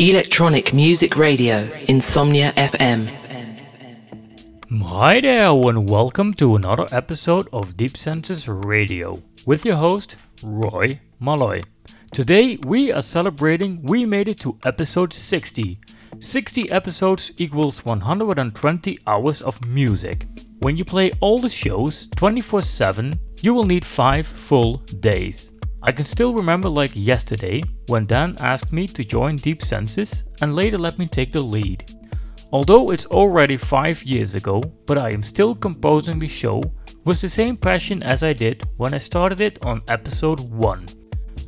Electronic Music Radio, Insomnia FM. Hi there, and welcome to another episode of Deep Senses Radio with your host, Roy Malloy. Today we are celebrating we made it to episode 60. 60 episodes equals 120 hours of music. When you play all the shows 24 7, you will need 5 full days. I can still remember like yesterday when Dan asked me to join Deep Senses and later let me take the lead. Although it's already 5 years ago, but I am still composing the show with the same passion as I did when I started it on episode 1.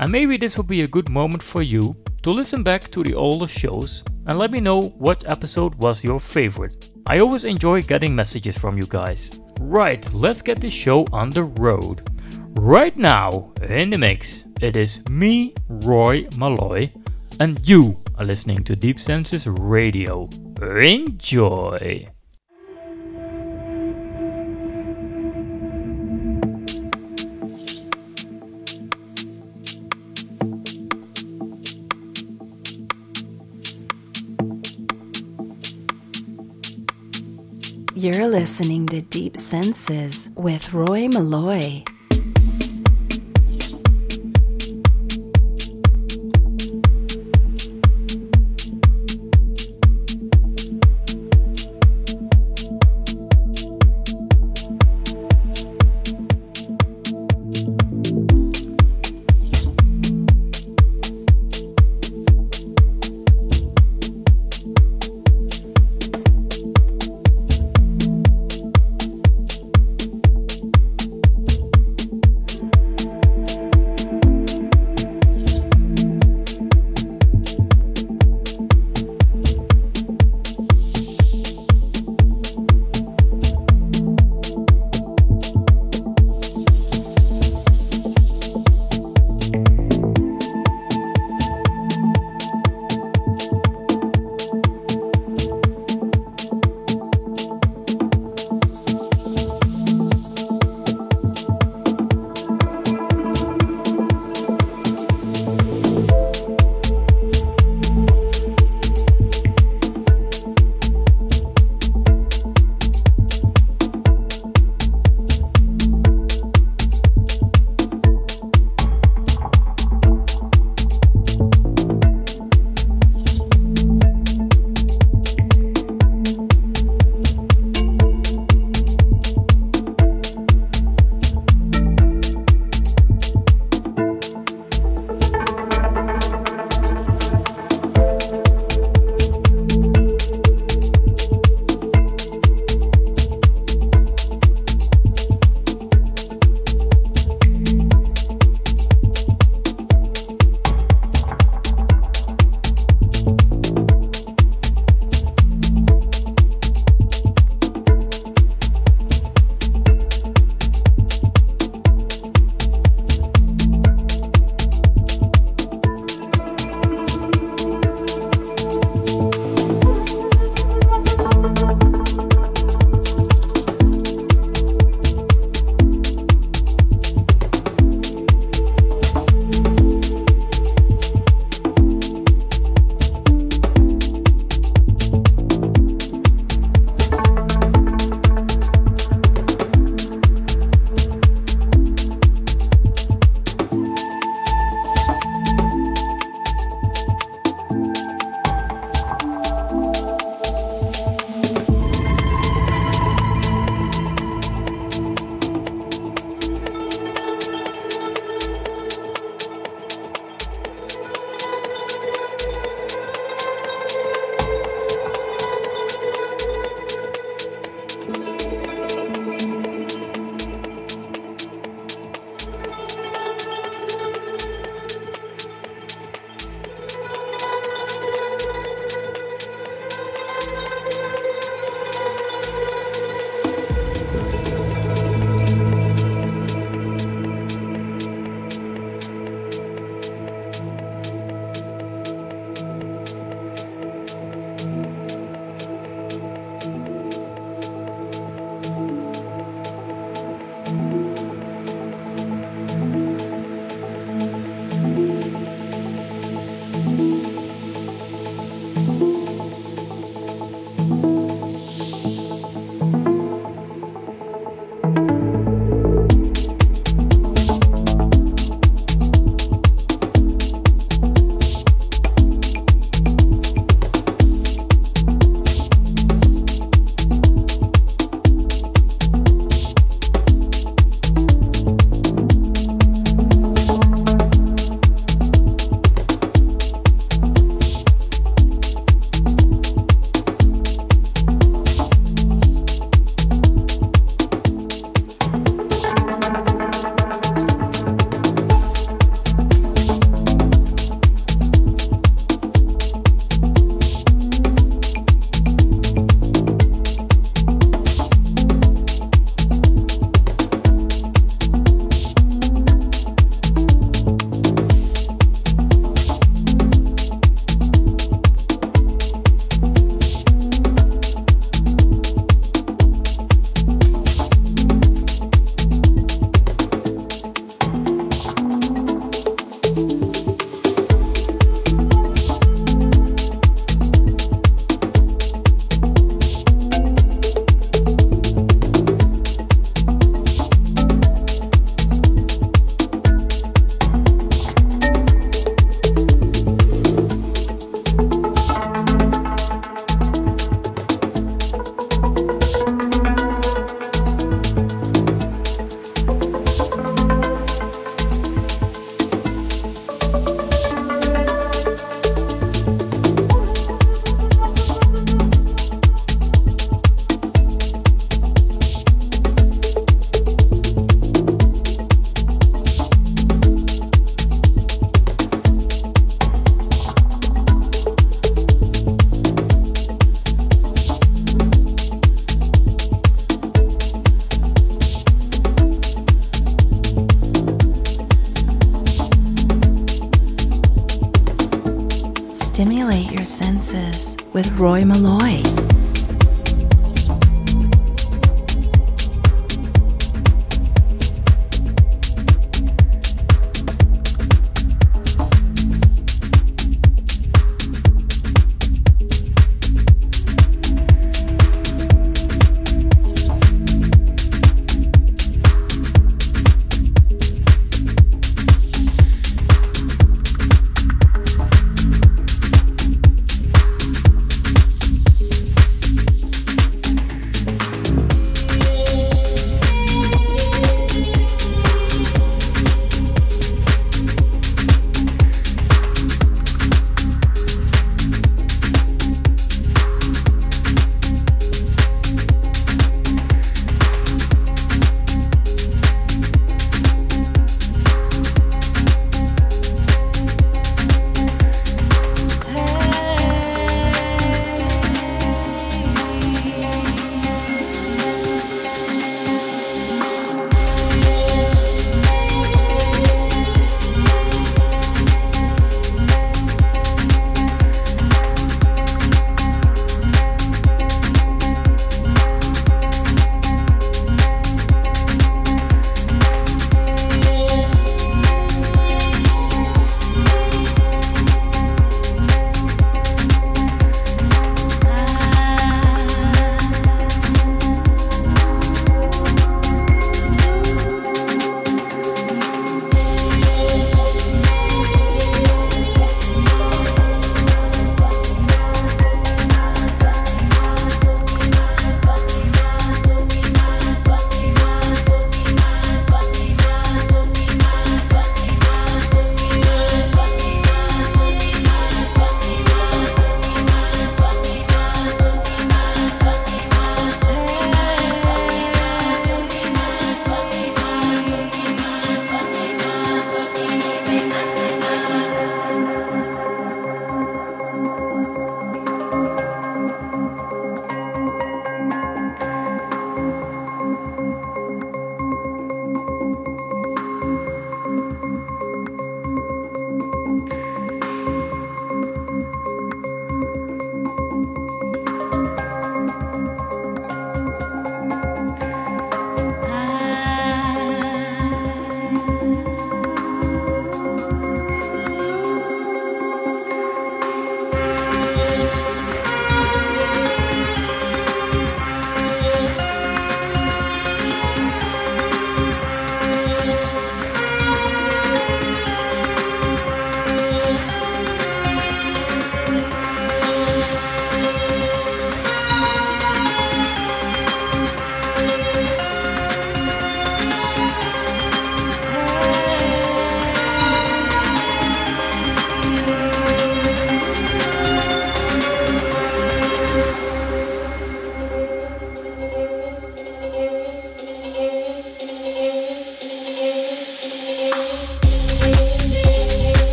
And maybe this will be a good moment for you to listen back to the older shows and let me know what episode was your favorite. I always enjoy getting messages from you guys. Right, let's get this show on the road. Right now, in the mix, it is me, Roy Malloy, and you are listening to Deep Senses Radio. Enjoy! You're listening to Deep Senses with Roy Malloy.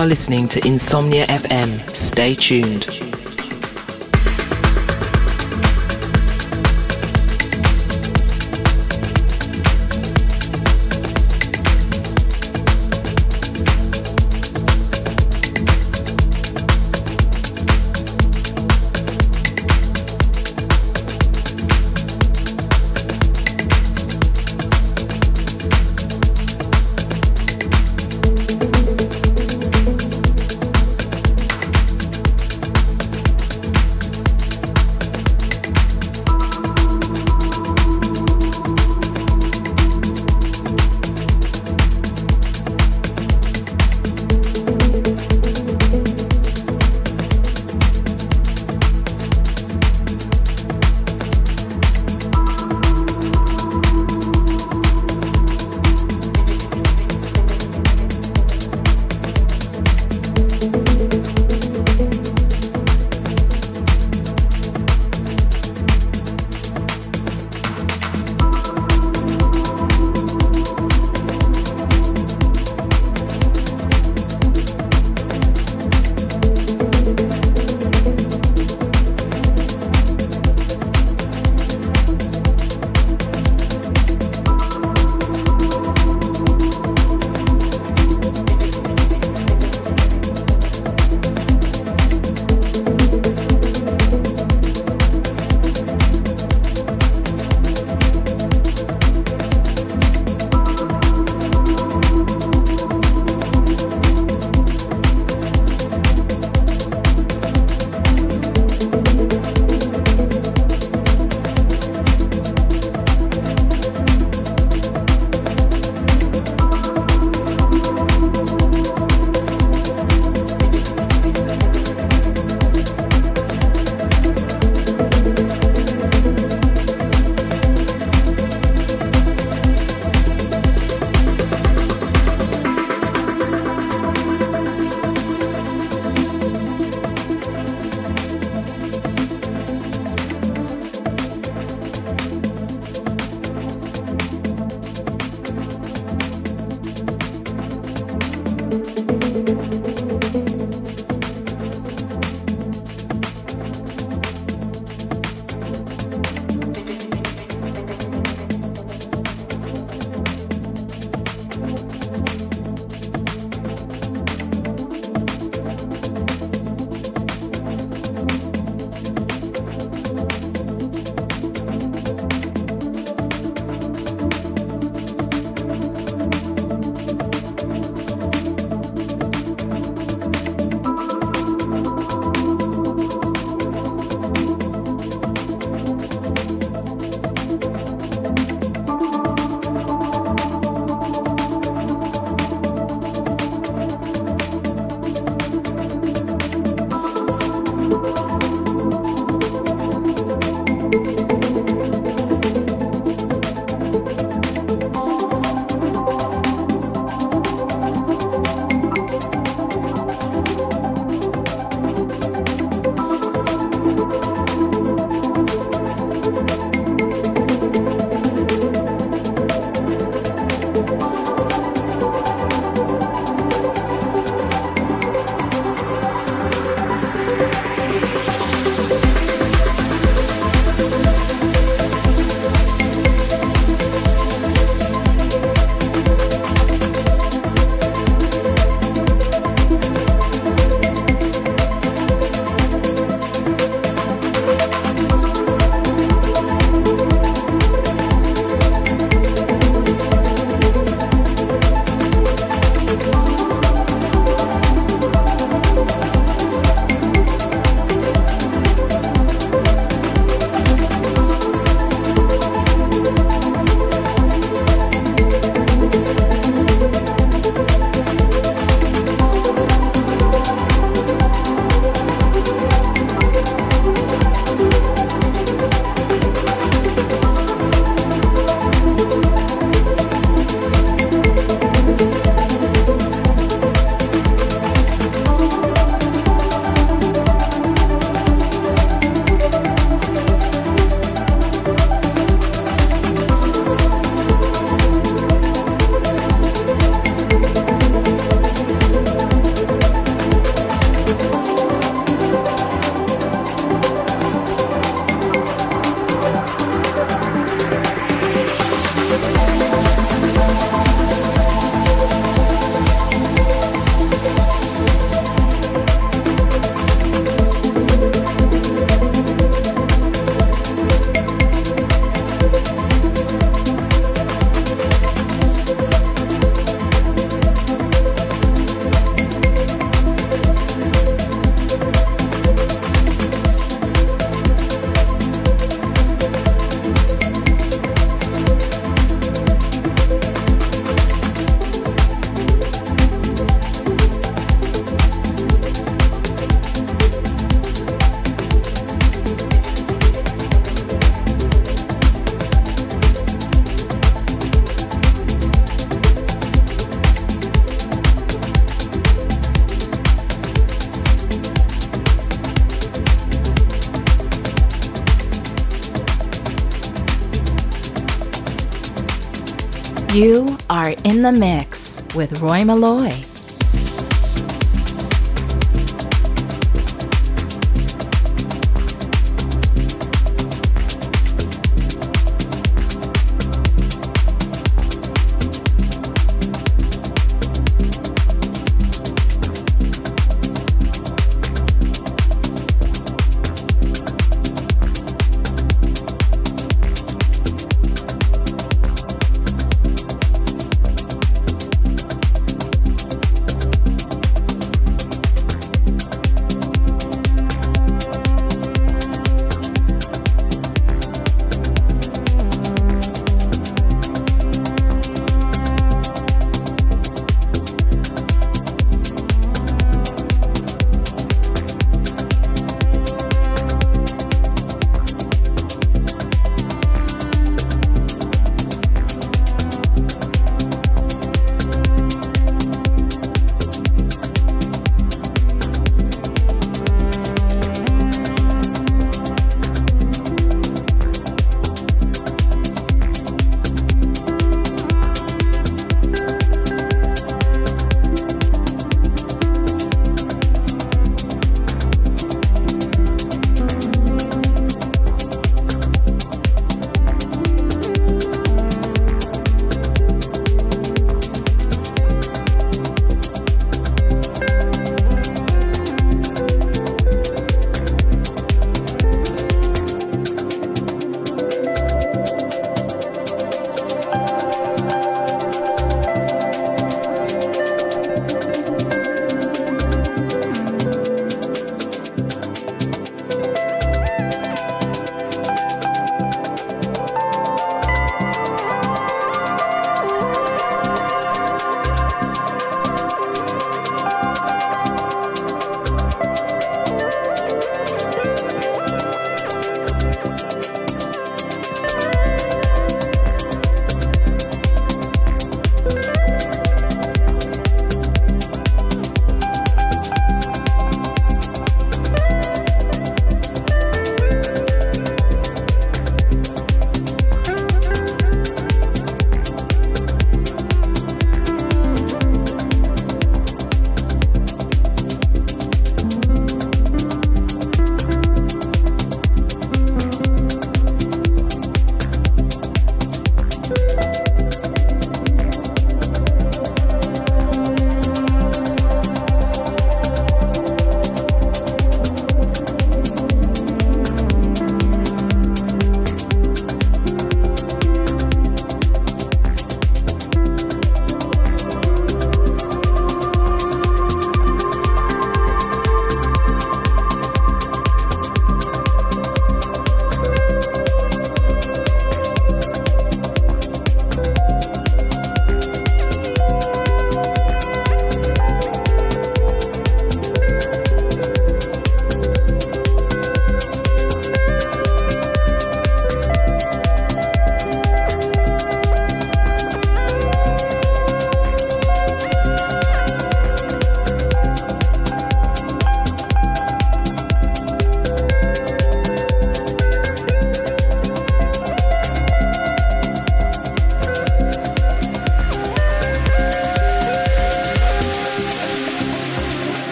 Are listening to Insomnia FM. Stay tuned. You are in the mix with Roy Malloy.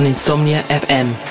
On Insomnia FM.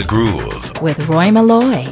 The groove with Roy Malloy.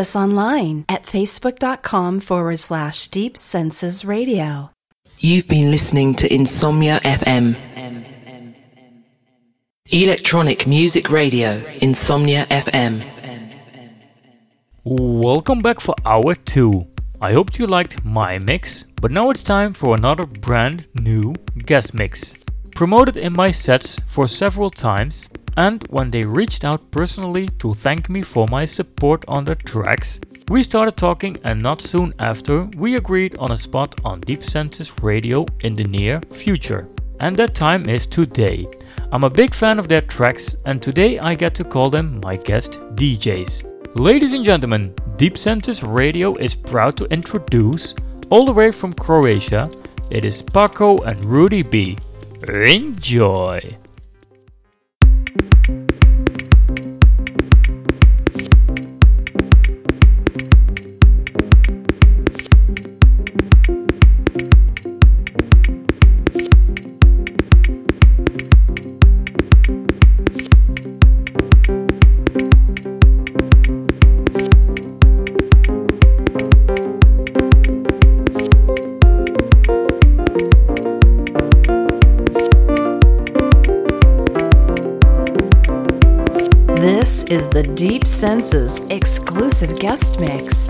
Us online at facebook.com forward slash deep senses radio. You've been listening to Insomnia FM. Electronic Music Radio, Insomnia FM. Welcome back for hour 2. I hoped you liked my mix, but now it's time for another brand new guest mix. Promoted in my sets for several times, and when they reached out personally to thank me for my support on their tracks, we started talking, and not soon after, we agreed on a spot on Deep Senses Radio in the near future. And that time is today. I'm a big fan of their tracks, and today I get to call them my guest DJs. Ladies and gentlemen, Deep Senses Radio is proud to introduce, all the way from Croatia, it is Pacco and Rudy B. Enjoy! Is the Deep Senses exclusive guest mix.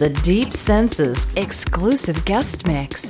The Deep Senses exclusive guest mix.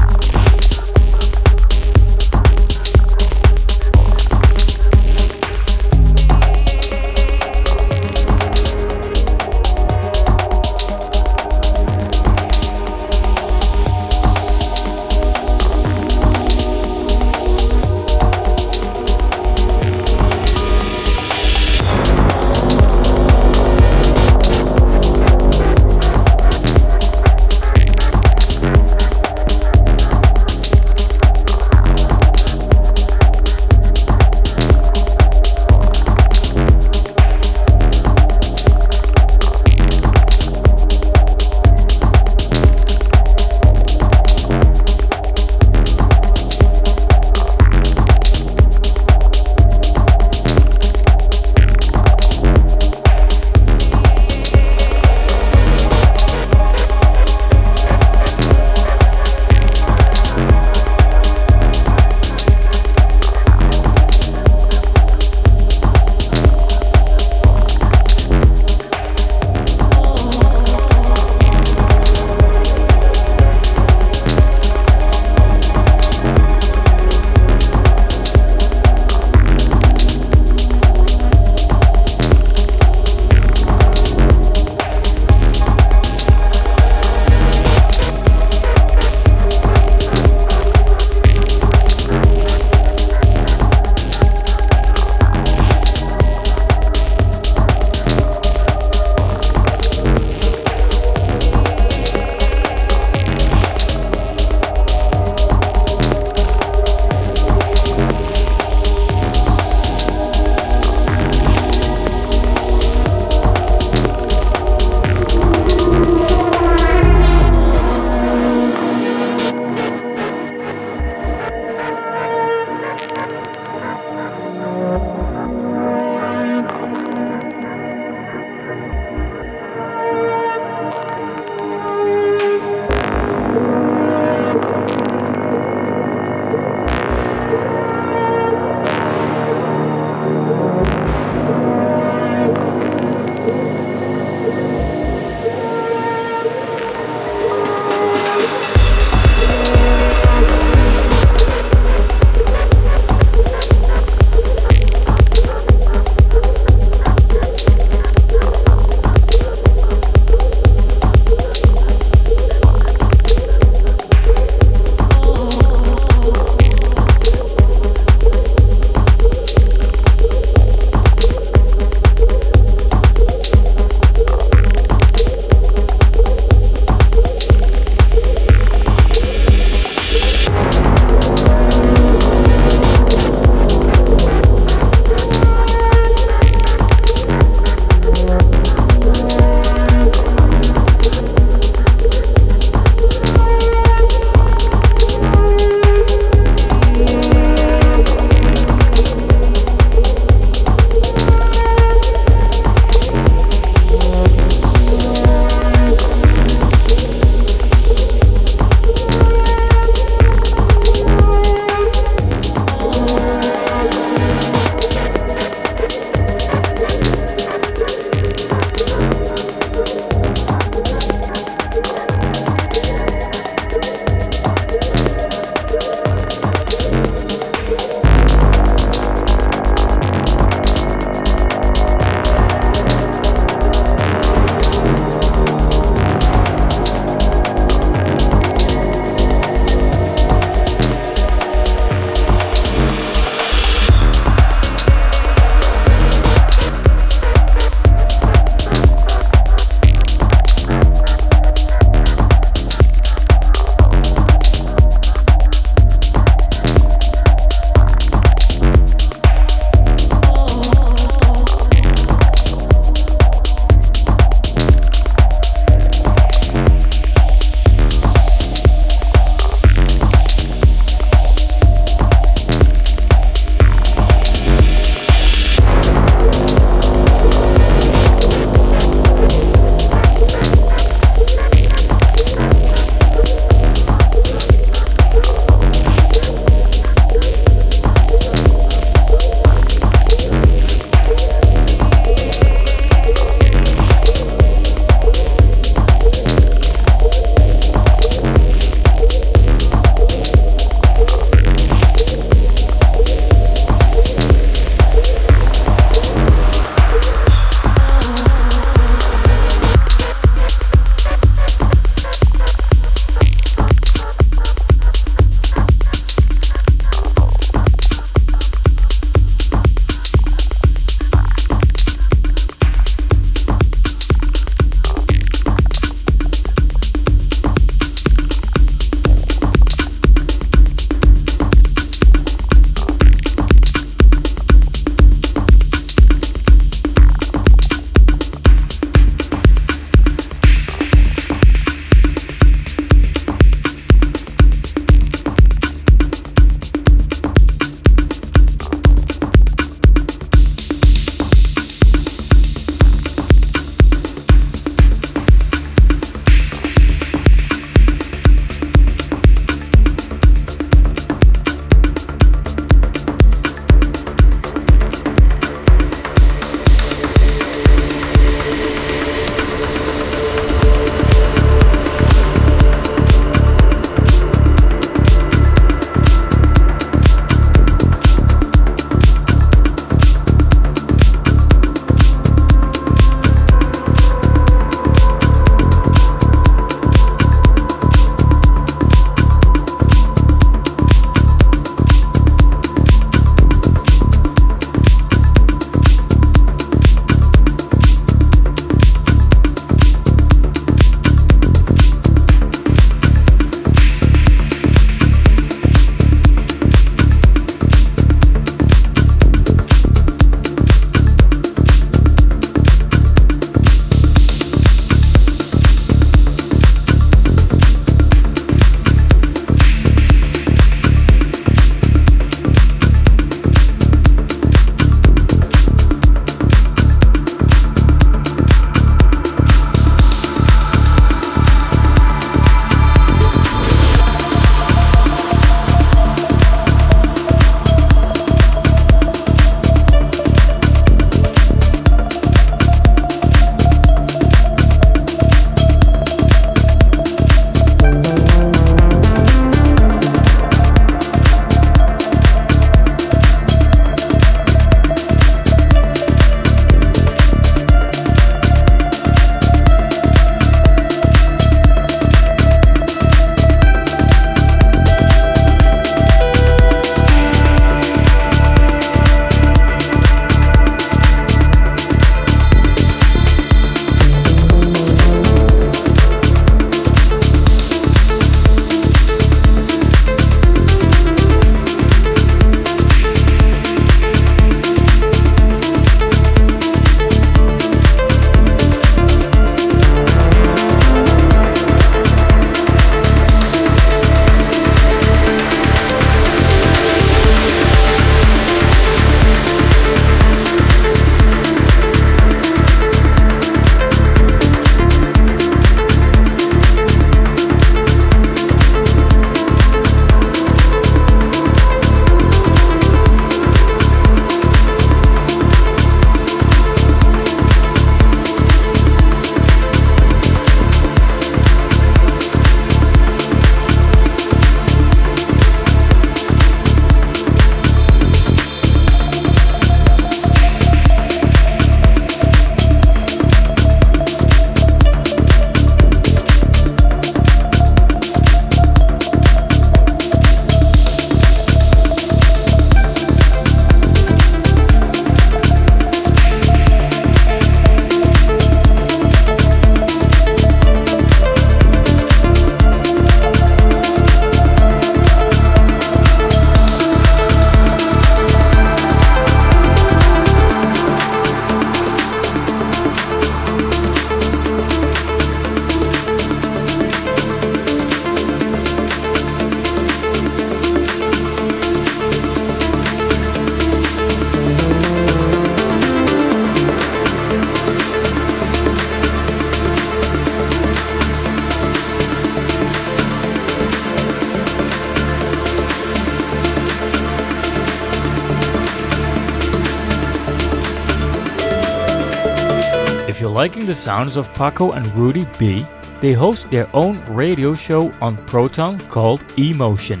Liking the sounds of Pacco and Rudy B, they host their own radio show on Proton called Emotion.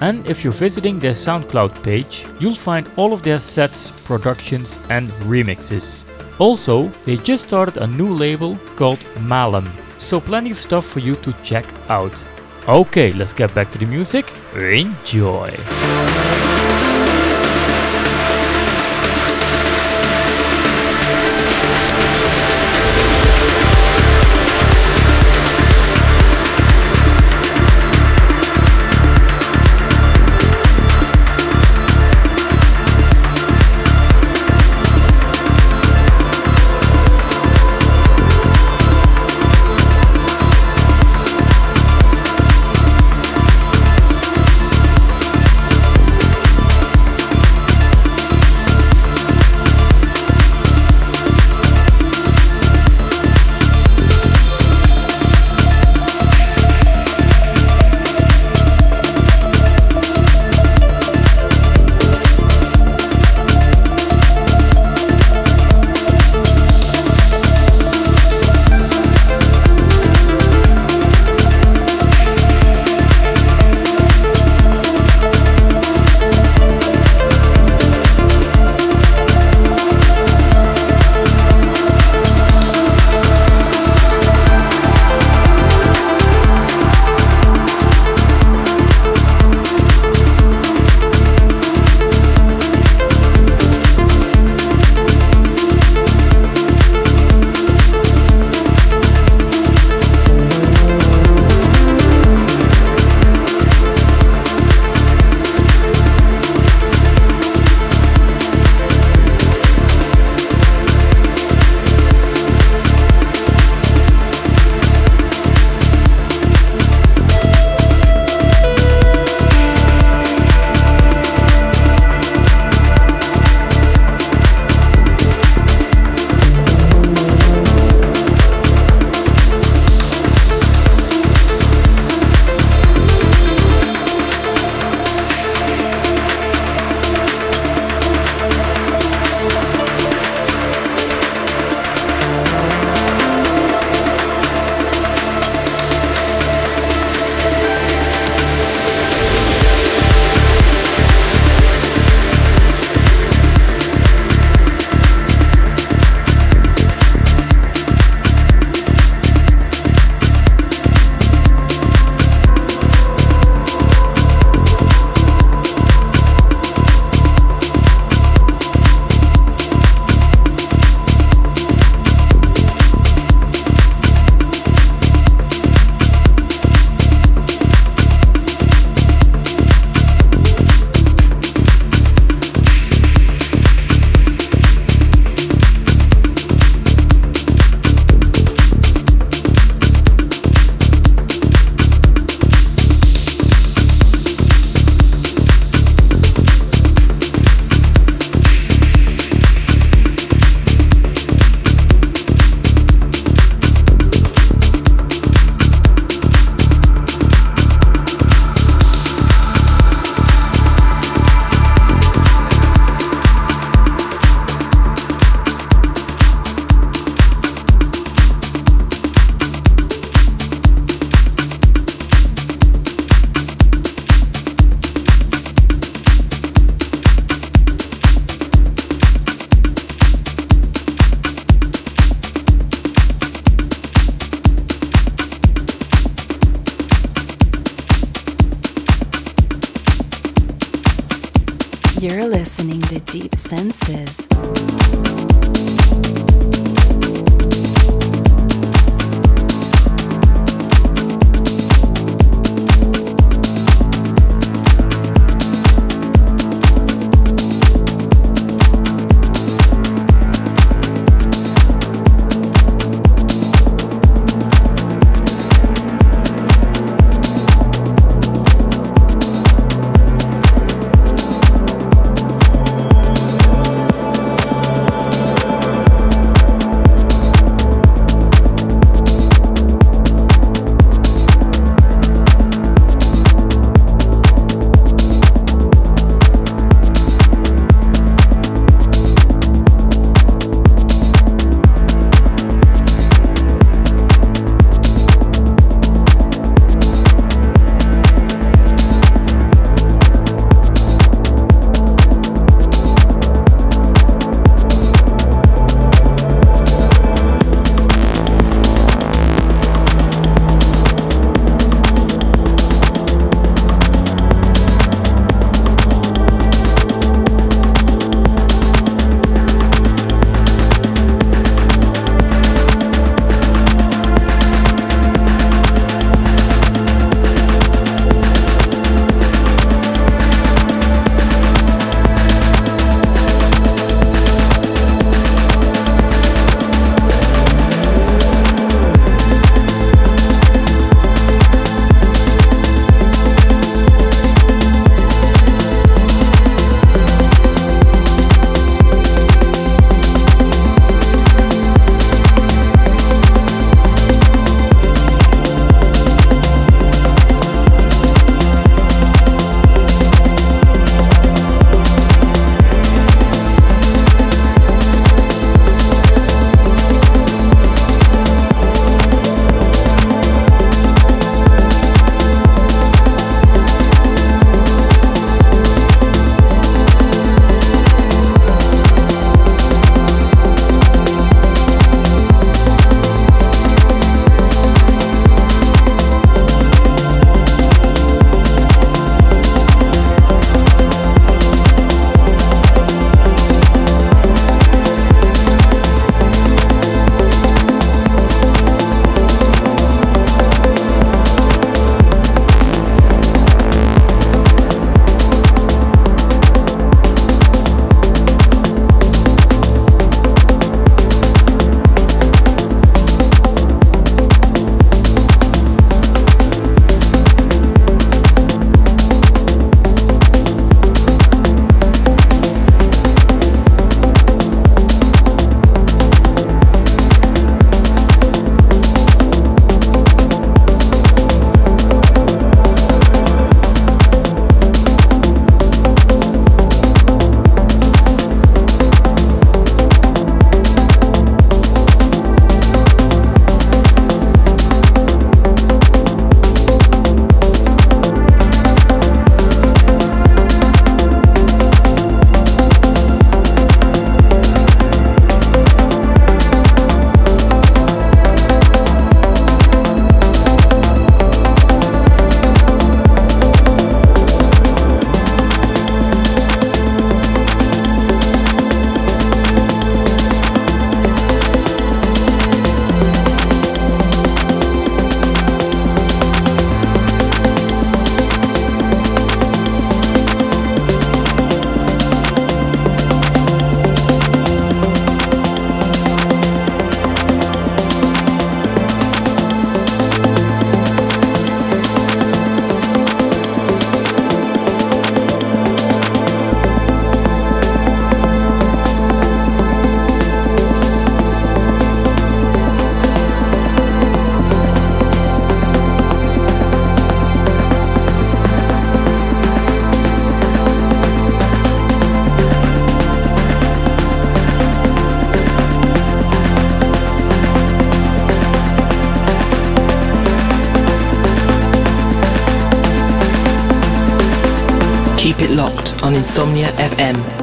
And if you're visiting their SoundCloud page, you'll find all of their sets, productions, and remixes. Also, they just started a new label called Mallam, so plenty of stuff for you to check out. Okay, let's get back to the music. Enjoy! Voices. Insomnia FM.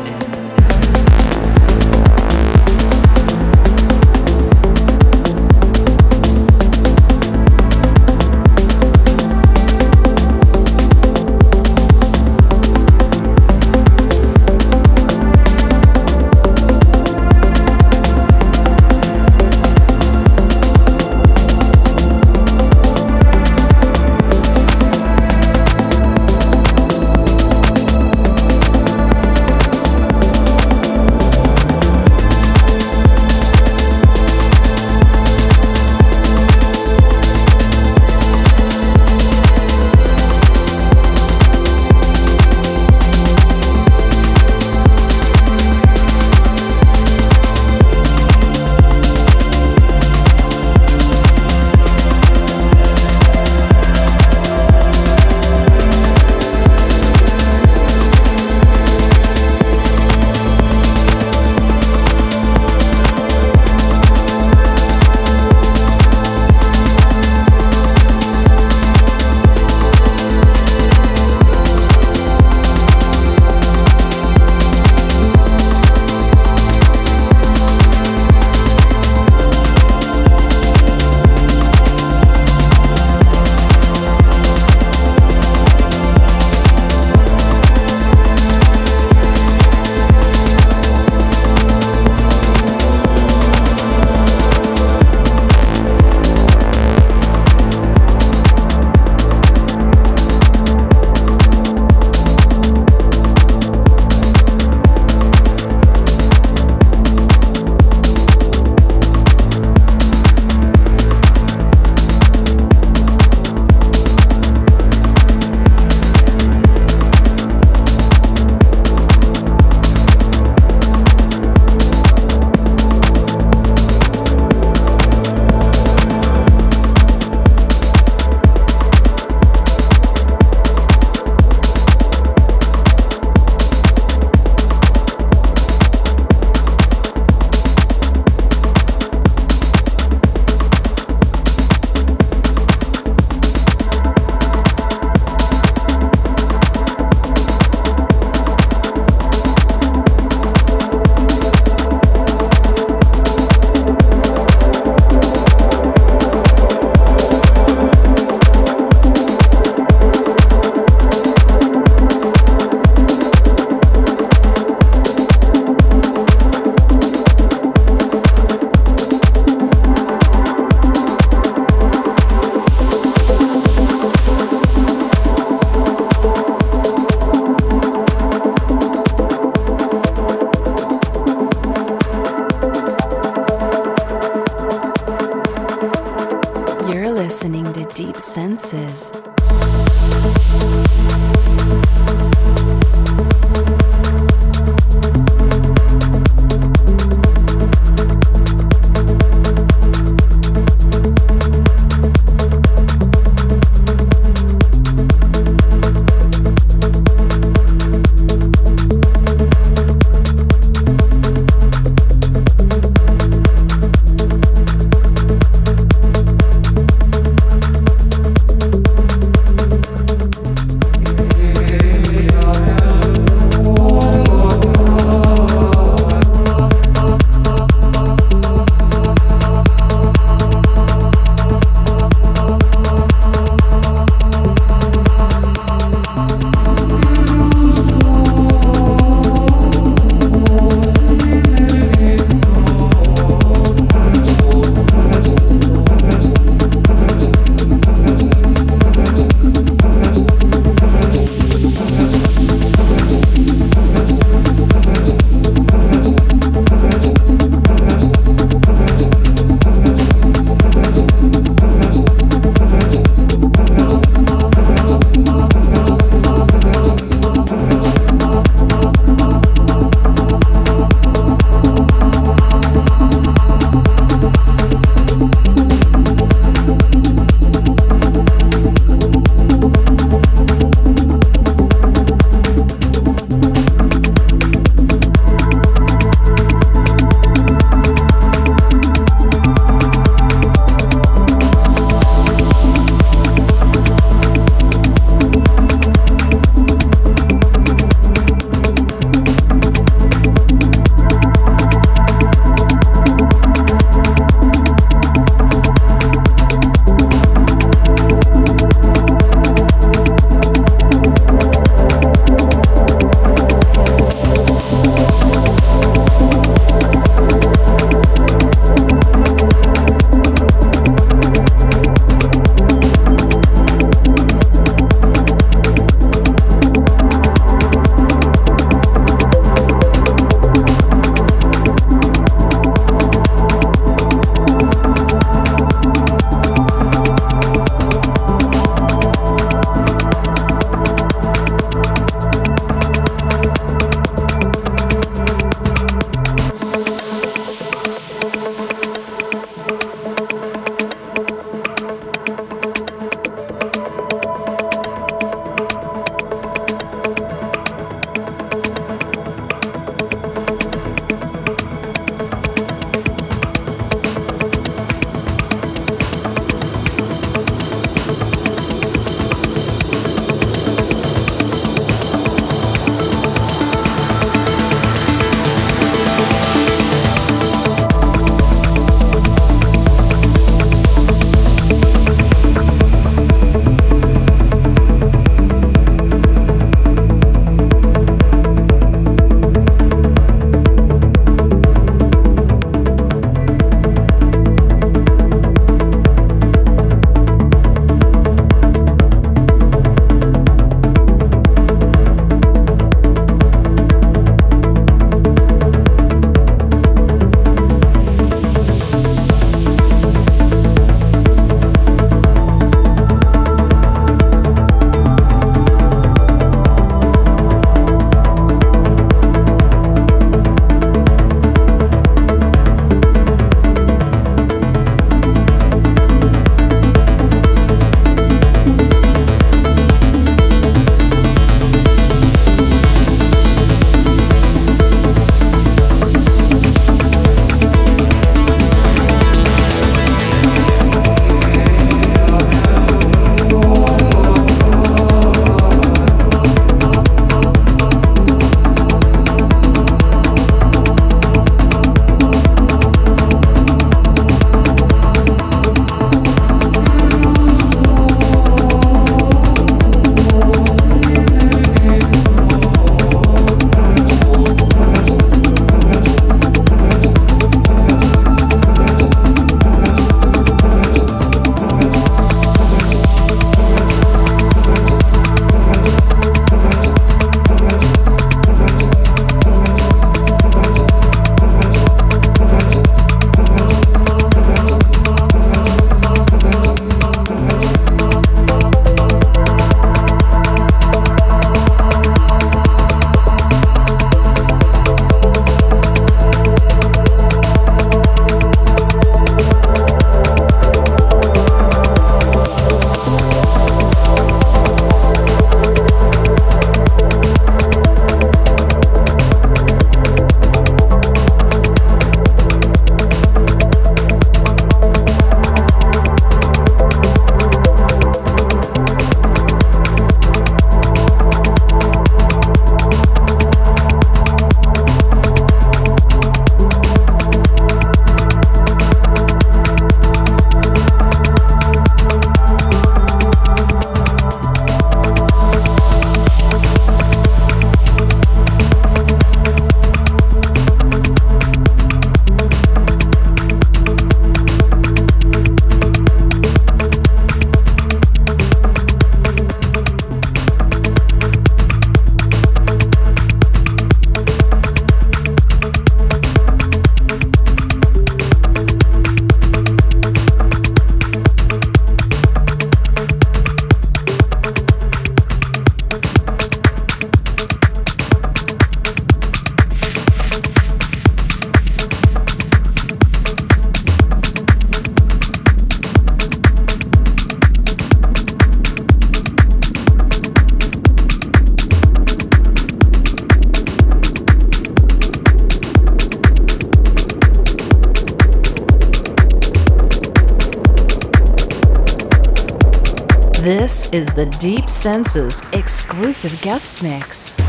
Is the Deep Senses exclusive guest mix.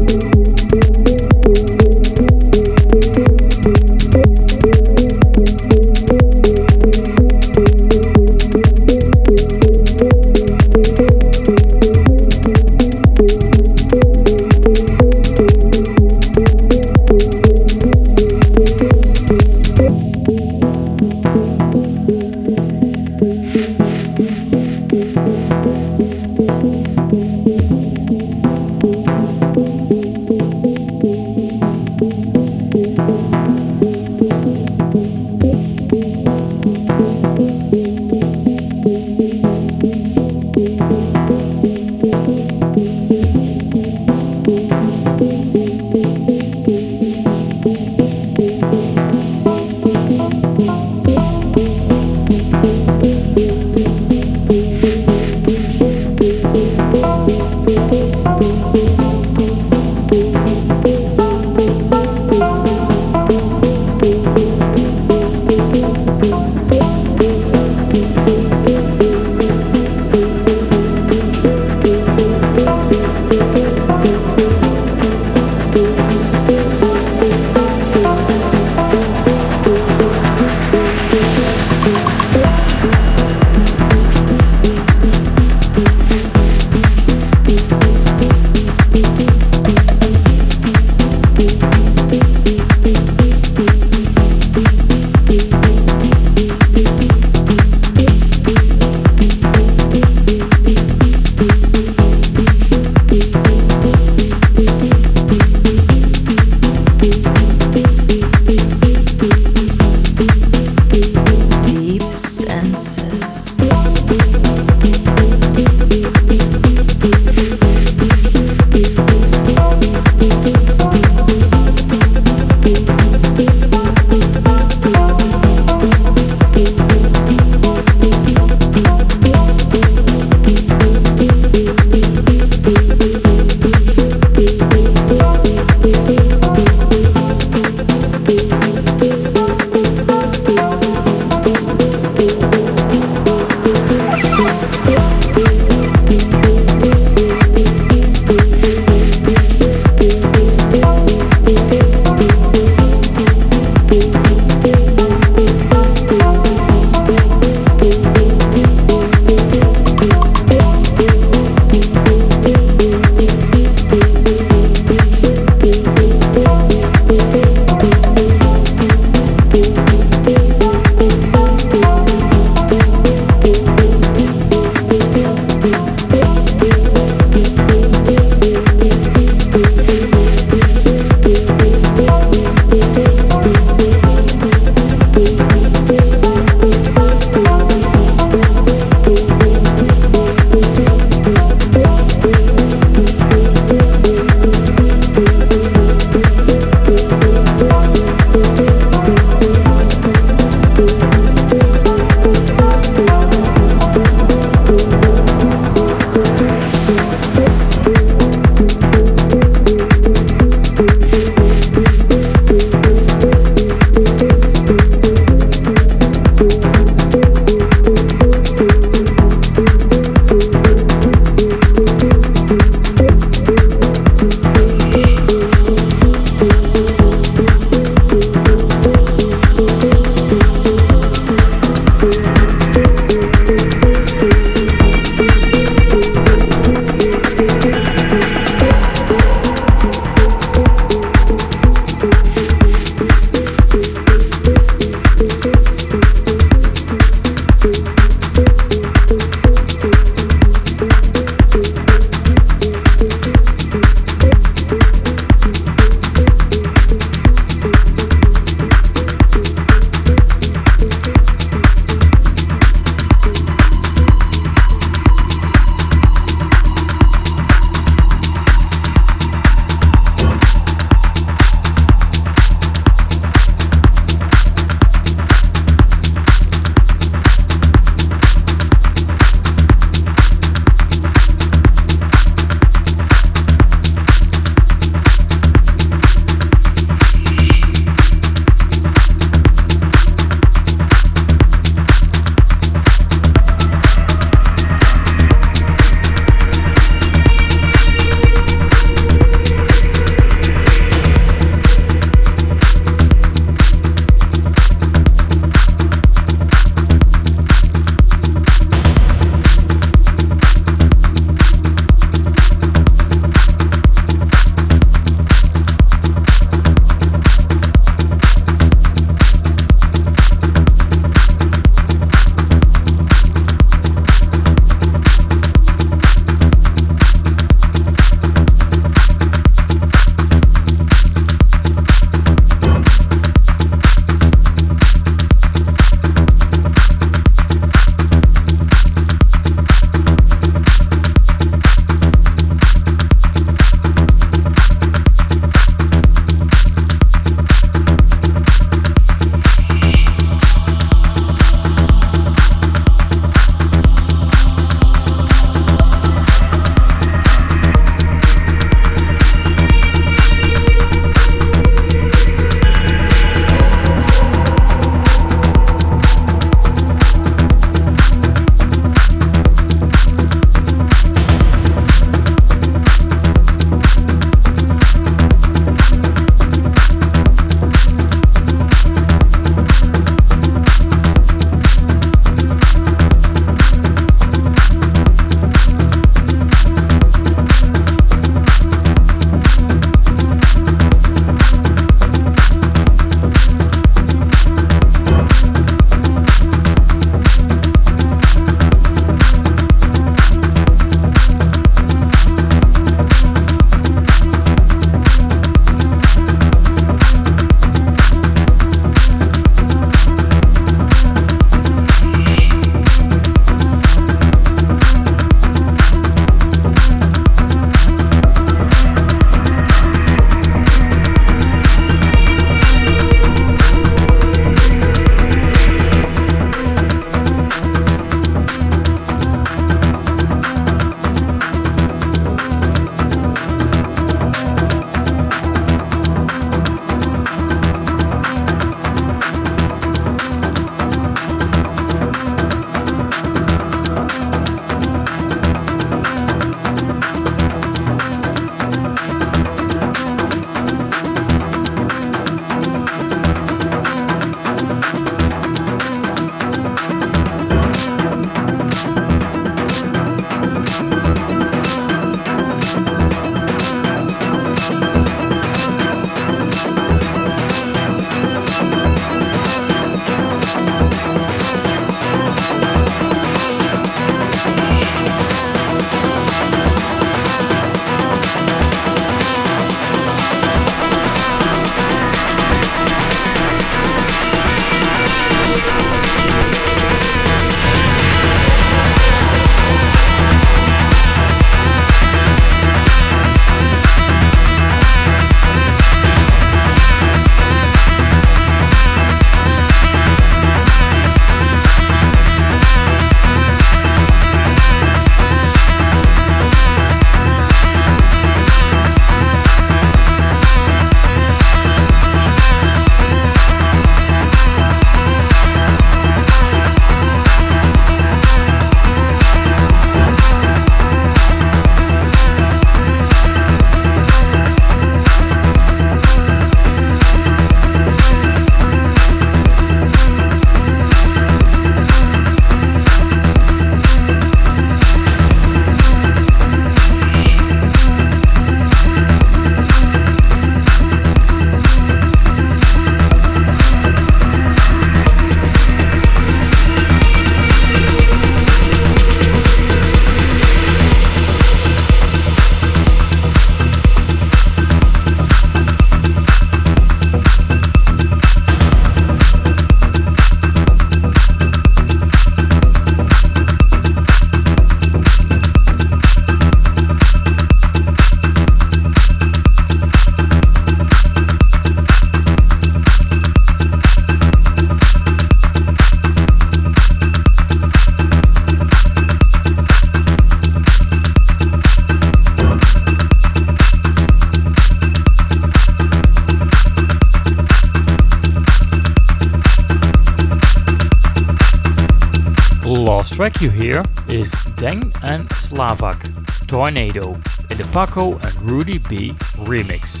Track you hear is Deng and Slavak, Tornado, in the Pacco and Rudy B remix.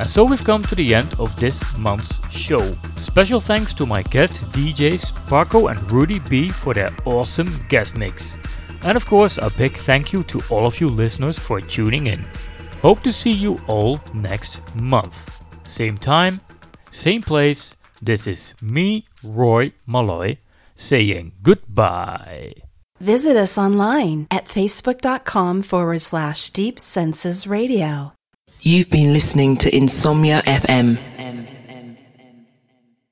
And so we've come to the end of this month's show. Special thanks to my guest DJs Pacco and Rudy B for their awesome guest mix. And of course, a big thank you to all of you listeners for tuning in. Hope to see you all next month. Same time, same place. This is me, Roy Malloy, saying goodbye. Visit us online at facebook.com forward slash deep senses radio. You've been listening to Insomnia FM.